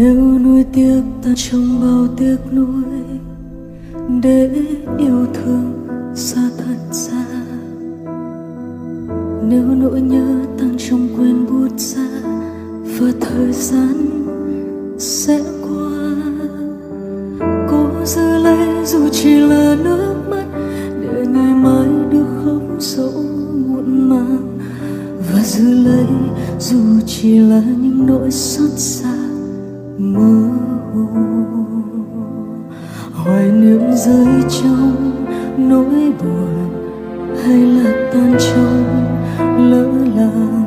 nếu nuối tiếc ta trong bao tiếc nuối, để yêu thương xa thật xa. Nếu nỗi nhớ tan trong quên bút ra, và thời gian sẽ qua. Cố giữ lấy dù chỉ là nước mắt, để ngày mai được khóc dẫu muộn màng. Và giữ lấy dù chỉ là những nỗi xót xa mơ hồ. Hoài niệm rơi trong nỗi buồn hay là tan trong lỡ làng.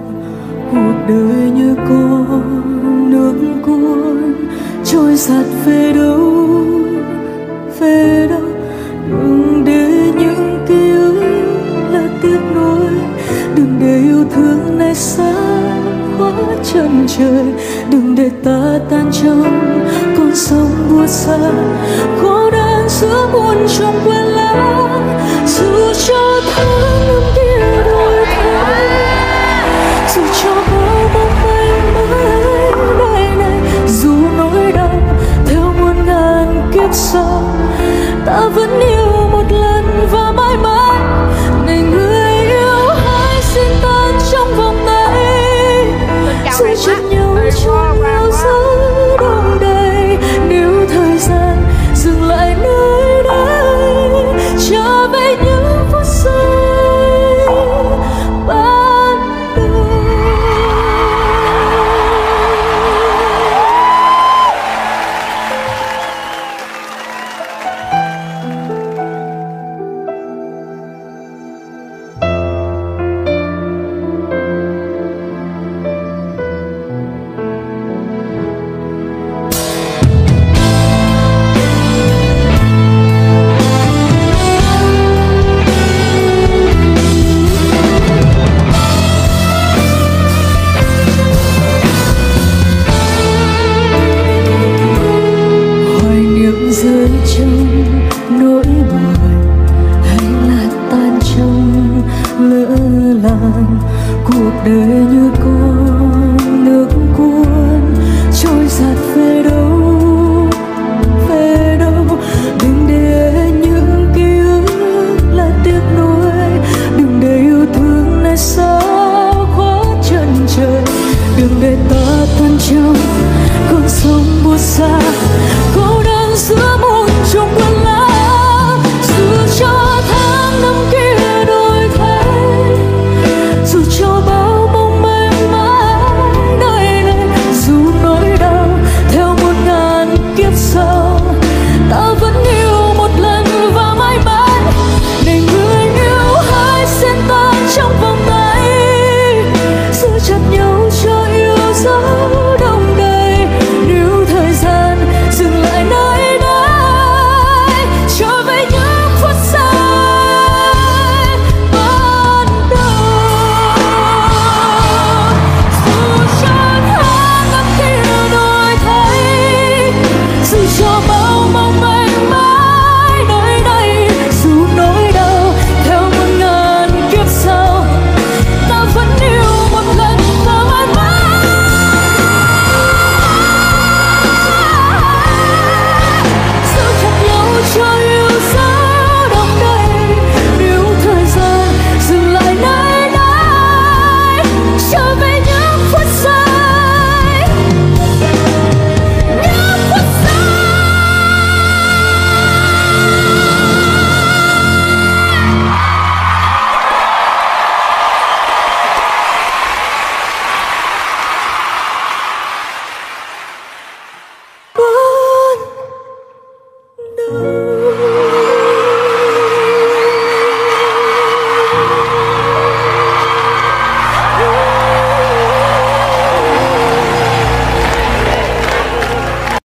Cuộc đời như con nước cuốn, trôi giạt về đâu về đâu. Đừng để những ký ức là tiếc nuối, đừng để yêu thương này xa quá chân trời đừng để ta tan trong con sông buốt xa cô đơn giữa buồn trong quên lãng. Dù cho tháng năm kia đổi thay, dù cho bao bóng mây mãi đời này, dù nỗi đau theo muôn ngàn kiếp sau, ta vẫn yêu một lần và mãi mãi rơi trong nỗi buồn hay là tan trong lỡ làng cuộc đời như con nước cuốn trôi giạt về đâu về đâu. Đừng để những ký ức là tiếc nuối, đừng để yêu thương này xa quá chân trời đừng để ta tan trong con sông buốt xa